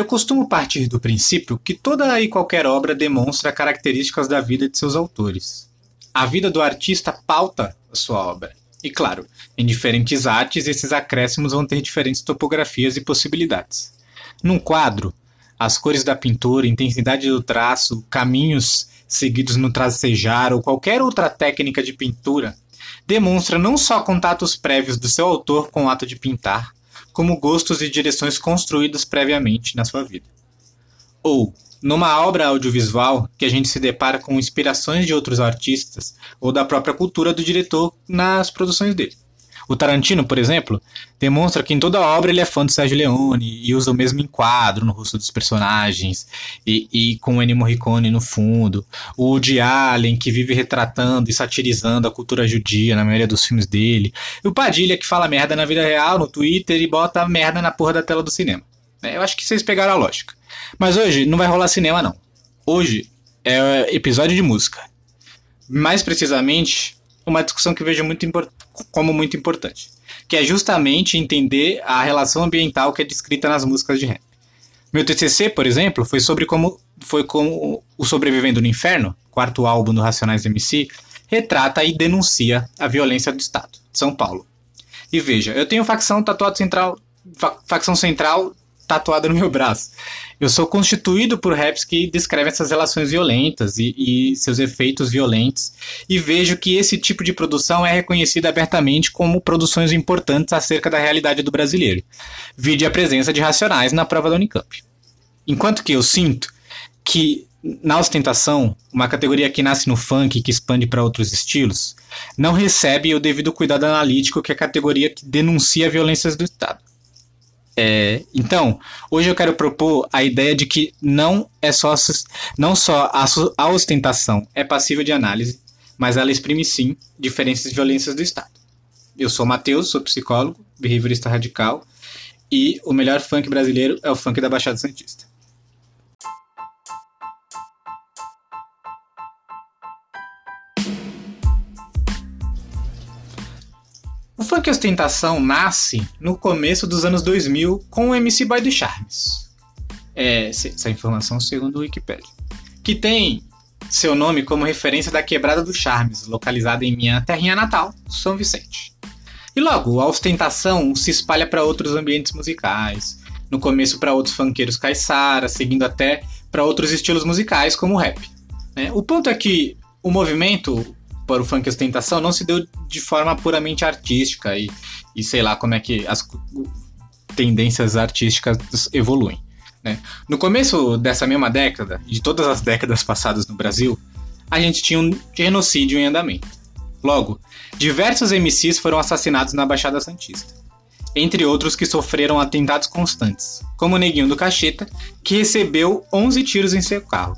Eu costumo partir do princípio que toda e qualquer obra demonstra características da vida de seus autores. A vida do artista pauta a sua obra. E claro, em diferentes artes, esses acréscimos vão ter diferentes topografias e possibilidades. Num quadro, as cores da pintura, intensidade do traço, caminhos seguidos no tracejar ou qualquer outra técnica de pintura demonstra não só contatos prévios do seu autor com o ato de pintar, como gostos e direções construídos previamente na sua vida. Ou, numa obra audiovisual, que a gente se depara com inspirações de outros artistas ou da própria cultura do diretor nas produções dele. O Tarantino, por exemplo, demonstra que em toda a obra ele é fã do Sérgio Leone e usa o mesmo enquadro no rosto dos personagens e, e com o Ennio Morricone no fundo. O Woody Allen, que vive retratando e satirizando a cultura judia na maioria dos filmes dele. E o Padilha, que fala merda na vida real, no Twitter e bota merda na porra da tela do cinema. É, eu acho que vocês pegaram a lógica. Mas hoje não vai rolar cinema, não. Hoje é episódio de música. Mais precisamente, uma discussão que vejo muito como muito importante, que é justamente entender a relação ambiental que é descrita nas músicas de rap. Meu TCC, por exemplo, foi sobre como foi como o Sobrevivendo no Inferno, quarto álbum do Racionais MC, retrata e denuncia a violência do Estado de São Paulo. E veja, eu tenho facção tatuado central, facção central tatuada no meu braço. Eu sou constituído por raps que descrevem essas relações violentas e, e, seus efeitos violentos, e vejo que esse tipo de produção é reconhecida abertamente como produções importantes acerca da realidade do brasileiro. Vide a presença de Racionais na prova da Unicamp. Enquanto que eu sinto que na ostentação, uma categoria que nasce no funk e que expande para outros estilos, não recebe o devido cuidado analítico que a categoria que denuncia violências do Estado. É, então, hoje eu quero propor a ideia de que não é só não só a, a ostentação é passível de análise, mas ela exprime sim diferenças de violências do Estado. Eu sou Matheus, sou psicólogo, behaviorista radical, e o melhor funk brasileiro é o funk da Baixada Santista. Funk ostentação nasce no começo dos anos 2000 com o MC Boy do Charmes. É, essa informação segundo o Wikipedia. Que tem seu nome como referência da Quebrada do Charmes, localizada em minha terrinha natal, São Vicente. E logo, a ostentação se espalha para outros ambientes musicais, no começo para outros funkeiros caiçara, seguindo até para outros estilos musicais como o rap. Né? O ponto é que o movimento para o funk ostentação não se deu de forma puramente artística e, e sei lá como é que as tendências artísticas evoluem. Né? No começo dessa mesma década, de todas as décadas passadas no Brasil, a gente tinha um genocídio em andamento. Logo, diversos MCs foram assassinados na Baixada Santista, entre outros que sofreram atentados constantes, como o Neguinho do Cacheta, que recebeu 11 tiros em seu carro.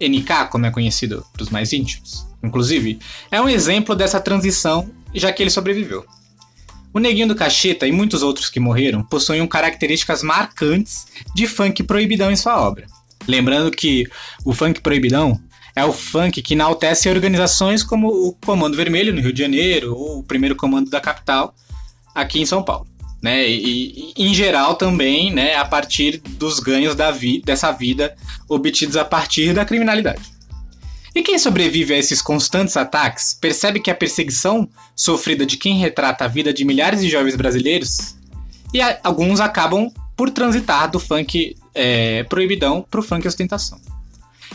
NK, como é conhecido para os mais íntimos inclusive, é um exemplo dessa transição, já que ele sobreviveu. O Neguinho do Cacheta e muitos outros que morreram possuem características marcantes de funk proibidão em sua obra. Lembrando que o funk proibidão é o funk que enaltece organizações como o Comando Vermelho no Rio de Janeiro ou o Primeiro Comando da Capital aqui em São Paulo. Né? E, e em geral também né, a partir dos ganhos da vi dessa vida obtidos a partir da criminalidade. E quem sobrevive a esses constantes ataques percebe que a perseguição sofrida de quem retrata a vida de milhares de jovens brasileiros e a, alguns acabam por transitar do funk é, proibidão para o funk ostentação.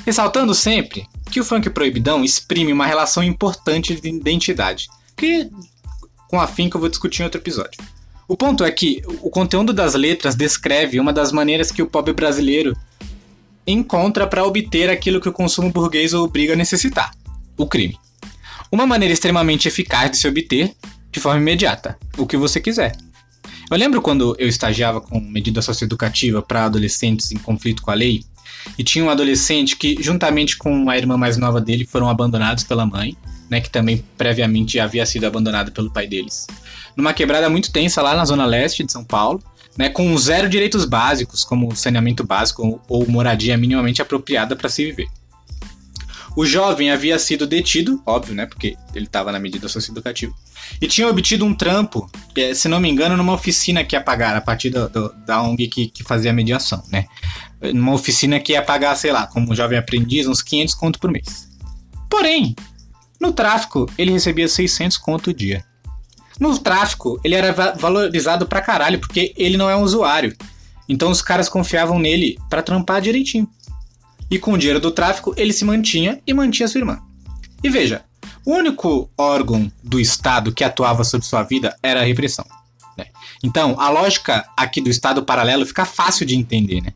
Ressaltando sempre que o funk proibidão exprime uma relação importante de identidade, que com a fim que eu vou discutir em outro episódio. O ponto é que o conteúdo das letras descreve uma das maneiras que o pobre brasileiro encontra para obter aquilo que o consumo burguês o obriga a necessitar: o crime. Uma maneira extremamente eficaz de se obter de forma imediata, o que você quiser. Eu lembro quando eu estagiava com medida socioeducativa para adolescentes em conflito com a lei, e tinha um adolescente que, juntamente com a irmã mais nova dele, foram abandonados pela mãe, né, que também previamente havia sido abandonada pelo pai deles. Numa quebrada muito tensa lá na zona leste de São Paulo, né, com zero direitos básicos, como saneamento básico ou moradia minimamente apropriada para se viver. O jovem havia sido detido, óbvio, né? Porque ele estava na medida socioeducativa. E tinha obtido um trampo, se não me engano, numa oficina que ia pagar, a partir do, do, da ONG que, que fazia a mediação, né? Numa oficina que ia pagar, sei lá, como jovem aprendiz, uns 500 conto por mês. Porém, no tráfico, ele recebia 600 conto o dia. No tráfico, ele era valorizado pra caralho, porque ele não é um usuário. Então os caras confiavam nele para trampar direitinho. E com o dinheiro do tráfico, ele se mantinha e mantinha sua irmã. E veja, o único órgão do Estado que atuava sobre sua vida era a repressão. Né? Então, a lógica aqui do Estado paralelo fica fácil de entender. Né?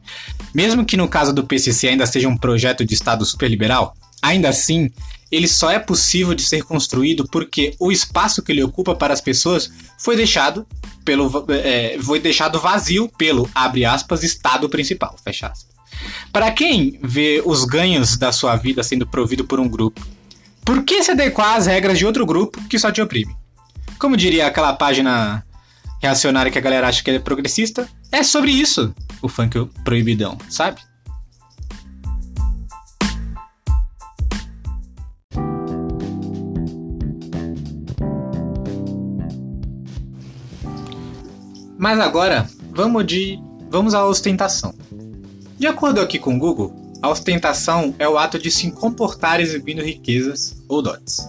Mesmo que no caso do PCC ainda seja um projeto de Estado superliberal, ainda assim, ele só é possível de ser construído porque o espaço que ele ocupa para as pessoas foi deixado pelo é, foi deixado vazio pelo abre aspas Estado principal fecha aspas. Para quem vê os ganhos da sua vida sendo provido por um grupo, por que se adequar às regras de outro grupo que só te oprime? Como diria aquela página reacionária que a galera acha que é progressista, é sobre isso o funk proibidão, sabe? Mas agora, vamos de vamos à ostentação. De acordo aqui com o Google, a ostentação é o ato de se comportar exibindo riquezas ou dotes.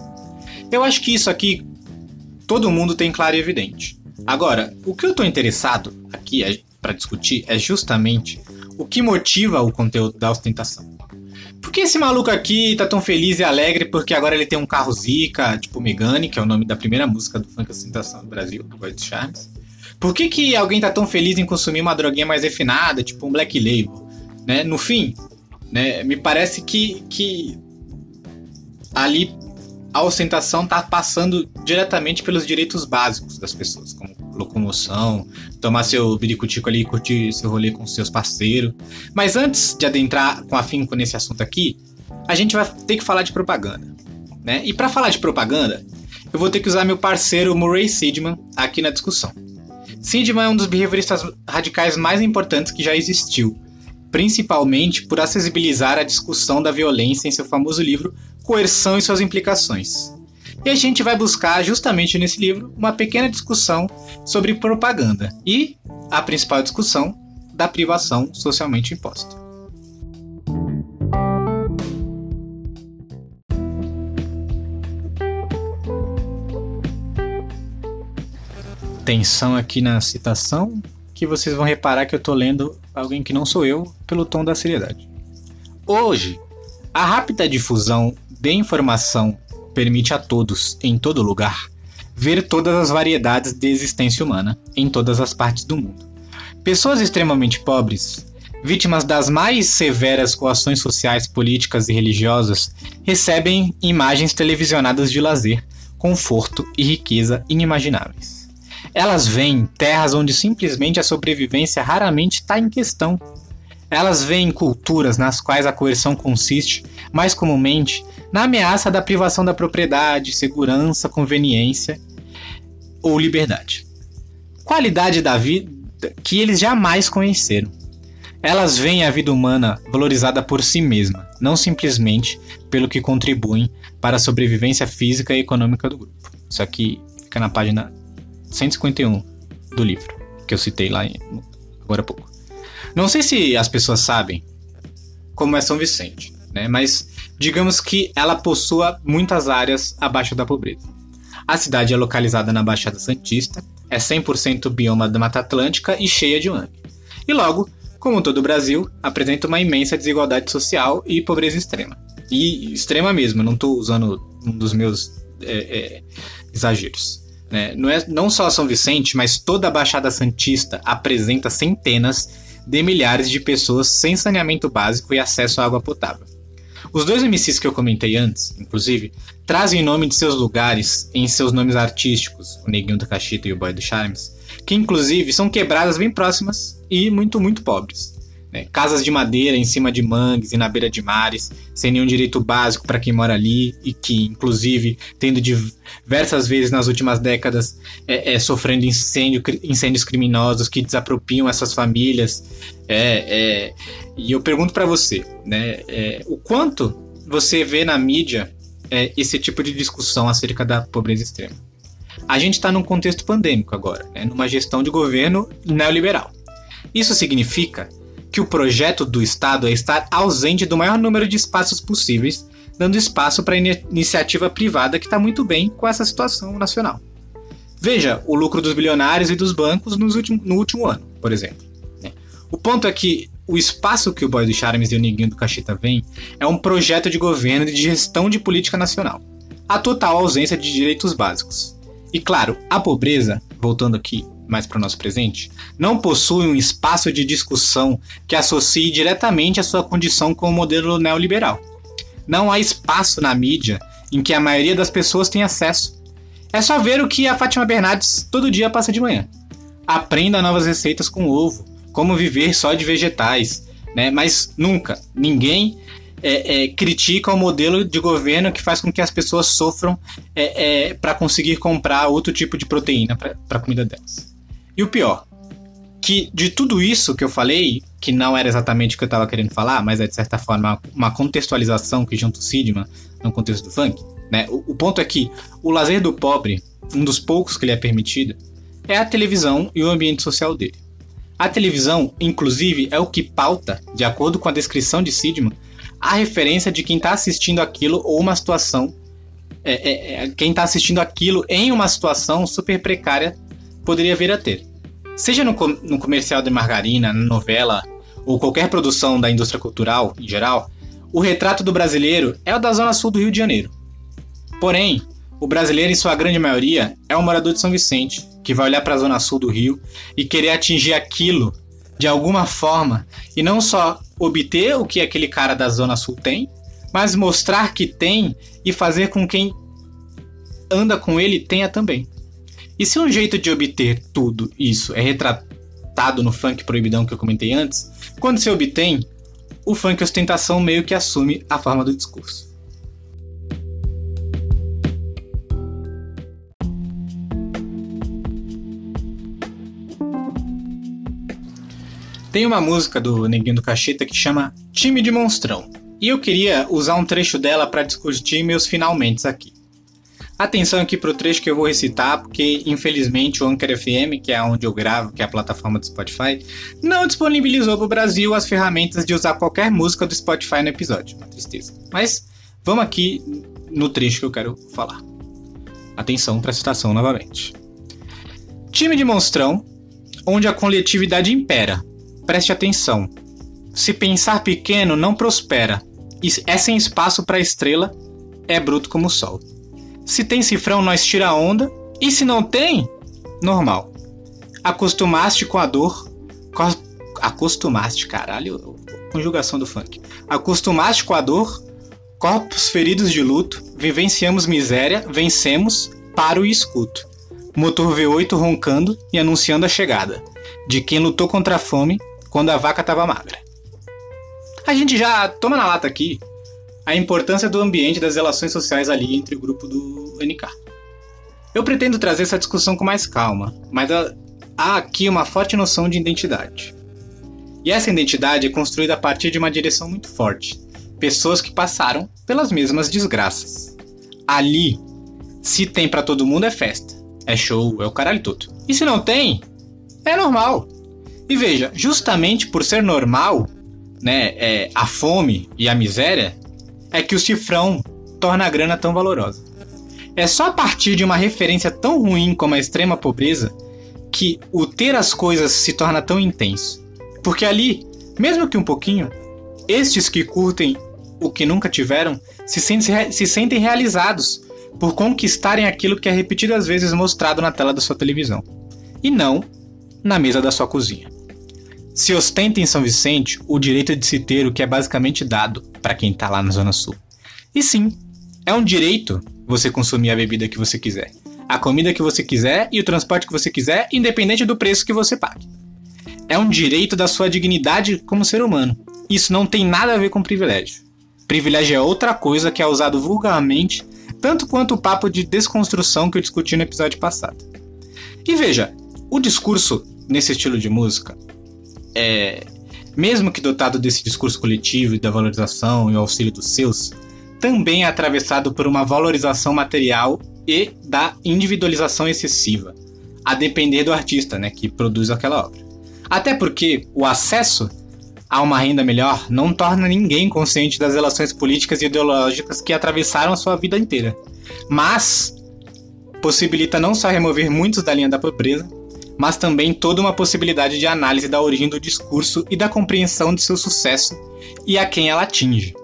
Eu acho que isso aqui todo mundo tem claro e evidente. Agora, o que eu estou interessado aqui é, para discutir é justamente o que motiva o conteúdo da ostentação. Por que esse maluco aqui tá tão feliz e alegre porque agora ele tem um carro zica, tipo Megane, que é o nome da primeira música do funk ostentação do Brasil, do Voice Charms? Por que, que alguém tá tão feliz em consumir uma droguinha mais refinada, tipo um Black Label? Né? No fim, né, me parece que, que ali a ostentação tá passando diretamente pelos direitos básicos das pessoas, como locomoção, tomar seu biricutico ali e curtir seu rolê com seus parceiros. Mas antes de adentrar com afinco nesse assunto aqui, a gente vai ter que falar de propaganda. Né? E para falar de propaganda, eu vou ter que usar meu parceiro Murray Sidman aqui na discussão. Sidman é um dos behavioristas radicais mais importantes que já existiu, principalmente por acessibilizar a discussão da violência em seu famoso livro Coerção e suas implicações. E a gente vai buscar justamente nesse livro uma pequena discussão sobre propaganda e a principal discussão da privação socialmente imposta. Atenção aqui na citação, que vocês vão reparar que eu estou lendo alguém que não sou eu, pelo tom da seriedade. Hoje, a rápida difusão de informação permite a todos, em todo lugar, ver todas as variedades de existência humana em todas as partes do mundo. Pessoas extremamente pobres, vítimas das mais severas coações sociais, políticas e religiosas, recebem imagens televisionadas de lazer, conforto e riqueza inimagináveis. Elas veem terras onde simplesmente a sobrevivência raramente está em questão. Elas veem culturas nas quais a coerção consiste, mais comumente, na ameaça da privação da propriedade, segurança, conveniência ou liberdade. Qualidade da vida que eles jamais conheceram. Elas veem a vida humana valorizada por si mesma, não simplesmente pelo que contribuem para a sobrevivência física e econômica do grupo. Isso aqui fica na página 151 do livro, que eu citei lá agora há pouco. Não sei se as pessoas sabem como é São Vicente, né? mas digamos que ela possua muitas áreas abaixo da pobreza. A cidade é localizada na Baixada Santista, é 100% bioma da Mata Atlântica e cheia de mangue. E logo, como todo o Brasil, apresenta uma imensa desigualdade social e pobreza extrema. E extrema mesmo, não estou usando um dos meus é, é, exageros. Né? Não, é, não só São Vicente, mas toda a Baixada Santista apresenta centenas de milhares de pessoas sem saneamento básico e acesso à água potável. Os dois MCs que eu comentei antes, inclusive, trazem o nome de seus lugares em seus nomes artísticos, o Neguinho do Cachito e o Boy do Charmes, que inclusive são quebradas bem próximas e muito, muito pobres. Né? Casas de madeira em cima de mangues e na beira de mares, sem nenhum direito básico para quem mora ali e que, inclusive, tendo diversas vezes nas últimas décadas é, é, sofrendo incêndio, incêndios criminosos que desapropriam essas famílias. É, é, e eu pergunto para você, né, é, o quanto você vê na mídia é, esse tipo de discussão acerca da pobreza extrema? A gente está num contexto pandêmico agora, né, numa gestão de governo neoliberal. Isso significa que o projeto do Estado é estar ausente do maior número de espaços possíveis, dando espaço para iniciativa privada que está muito bem com essa situação nacional. Veja o lucro dos bilionários e dos bancos últimos, no último ano, por exemplo. Né. O ponto é que o espaço que o Boy do Charmes e o Neguinho do Cacheta vêm é um projeto de governo e de gestão de política nacional. A total ausência de direitos básicos. E claro, a pobreza, voltando aqui mais para o nosso presente, não possui um espaço de discussão que associe diretamente a sua condição com o modelo neoliberal. Não há espaço na mídia em que a maioria das pessoas tem acesso. É só ver o que a Fátima Bernardes todo dia passa de manhã. Aprenda novas receitas com ovo, como viver só de vegetais, né? Mas nunca, ninguém é, é, critica o modelo de governo que faz com que as pessoas sofram é, é para conseguir comprar outro tipo de proteína para a comida delas. E o pior, que de tudo isso que eu falei, que não era exatamente o que eu estava querendo falar, mas é de certa forma uma contextualização que junta o Sidman no contexto do funk, né? O, o ponto é que o lazer do pobre, um dos poucos que lhe é permitido, é a televisão e o ambiente social dele. A televisão, inclusive, é o que pauta, de acordo com a descrição de Sidman, a referência de quem está assistindo aquilo ou uma situação. É, é, é, quem está assistindo aquilo em uma situação super precária poderia vir a ter. Seja no, no comercial de margarina, na novela ou qualquer produção da indústria cultural em geral, o retrato do brasileiro é o da zona sul do Rio de Janeiro. Porém, o brasileiro, em sua grande maioria, é um morador de São Vicente, que vai olhar para a zona sul do Rio e querer atingir aquilo de alguma forma e não só obter o que aquele cara da Zona Sul tem, mas mostrar que tem e fazer com quem anda com ele tenha também. E se um jeito de obter tudo isso é retratado no funk proibidão que eu comentei antes, quando se obtém, o funk ostentação meio que assume a forma do discurso. Tem uma música do Neguinho do Cacheta que chama Time de Monstrão. E eu queria usar um trecho dela para discutir meus finalmente aqui. Atenção aqui pro trecho que eu vou recitar, porque infelizmente o Anchor FM, que é onde eu gravo, que é a plataforma do Spotify, não disponibilizou para o Brasil as ferramentas de usar qualquer música do Spotify no episódio. Uma tristeza. Mas vamos aqui no trecho que eu quero falar. Atenção para a citação novamente. Time de monstrão, onde a coletividade impera, Preste atenção. Se pensar pequeno, não prospera. É sem espaço para estrela, é bruto como o sol. Se tem cifrão, nós tira a onda. E se não tem, normal. Acostumaste com a dor. Acostumaste, caralho. Conjugação do funk. Acostumaste com a dor. Corpos feridos de luto. Vivenciamos miséria. Vencemos. Paro e escuto. Motor V8 roncando e anunciando a chegada. De quem lutou contra a fome quando a vaca estava magra. A gente já toma na lata aqui a importância do ambiente das relações sociais ali entre o grupo do NK. Eu pretendo trazer essa discussão com mais calma, mas há aqui uma forte noção de identidade. E essa identidade é construída a partir de uma direção muito forte. Pessoas que passaram pelas mesmas desgraças. Ali, se tem para todo mundo é festa, é show, é o caralho todo. E se não tem, é normal. E veja, justamente por ser normal, né, é, a fome e a miséria, é que o cifrão torna a grana tão valorosa. É só a partir de uma referência tão ruim como a extrema pobreza que o ter as coisas se torna tão intenso. Porque ali, mesmo que um pouquinho, estes que curtem o que nunca tiveram se sentem, se sentem realizados por conquistarem aquilo que é repetidas vezes mostrado na tela da sua televisão, e não na mesa da sua cozinha. Se ostenta em São Vicente o direito de se ter o que é basicamente dado para quem está lá na Zona Sul. E sim, é um direito você consumir a bebida que você quiser, a comida que você quiser e o transporte que você quiser, independente do preço que você pague. É um direito da sua dignidade como ser humano. Isso não tem nada a ver com privilégio. Privilégio é outra coisa que é usado vulgarmente, tanto quanto o papo de desconstrução que eu discuti no episódio passado. E veja, o discurso nesse estilo de música é, mesmo que dotado desse discurso coletivo e da valorização e auxílio dos seus, também é atravessado por uma valorização material e da individualização excessiva, a depender do artista né, que produz aquela obra. Até porque o acesso a uma renda melhor não torna ninguém consciente das relações políticas e ideológicas que atravessaram a sua vida inteira, mas possibilita não só remover muitos da linha da pobreza, mas também toda uma possibilidade de análise da origem do discurso e da compreensão de seu sucesso e a quem ela atinge.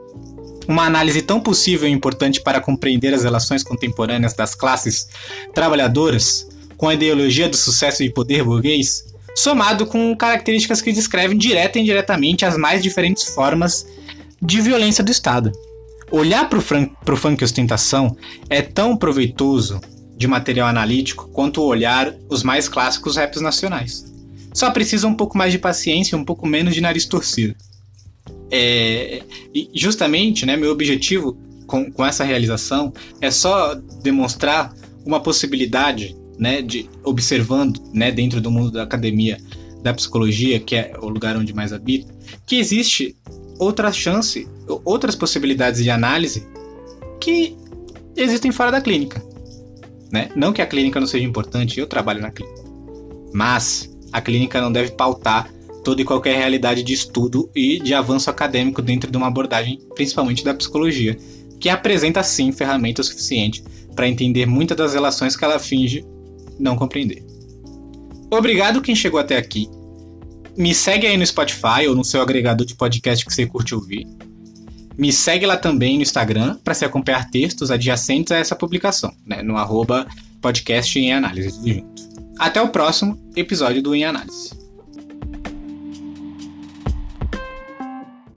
Uma análise tão possível e importante para compreender as relações contemporâneas das classes trabalhadoras com a ideologia do sucesso e poder burguês, somado com características que descrevem direta e indiretamente as mais diferentes formas de violência do Estado. Olhar para o funk ostentação é tão proveitoso de material analítico quanto olhar os mais clássicos raps nacionais. Só precisa um pouco mais de paciência um pouco menos de nariz torcido. É, e justamente, né, meu objetivo com, com essa realização é só demonstrar uma possibilidade, né, de observando, né, dentro do mundo da academia da psicologia, que é o lugar onde mais habito, que existe outra chance, outras possibilidades de análise que existem fora da clínica. Né? Não que a clínica não seja importante, eu trabalho na clínica. Mas a clínica não deve pautar toda e qualquer realidade de estudo e de avanço acadêmico dentro de uma abordagem, principalmente da psicologia, que apresenta sim ferramenta suficiente para entender muitas das relações que ela finge não compreender. Obrigado quem chegou até aqui. Me segue aí no Spotify ou no seu agregador de podcast que você curte ouvir. Me segue lá também no Instagram para se acompanhar textos adjacentes a essa publicação, né, no arroba podcast em análise tudo junto. Até o próximo episódio do Em Análise.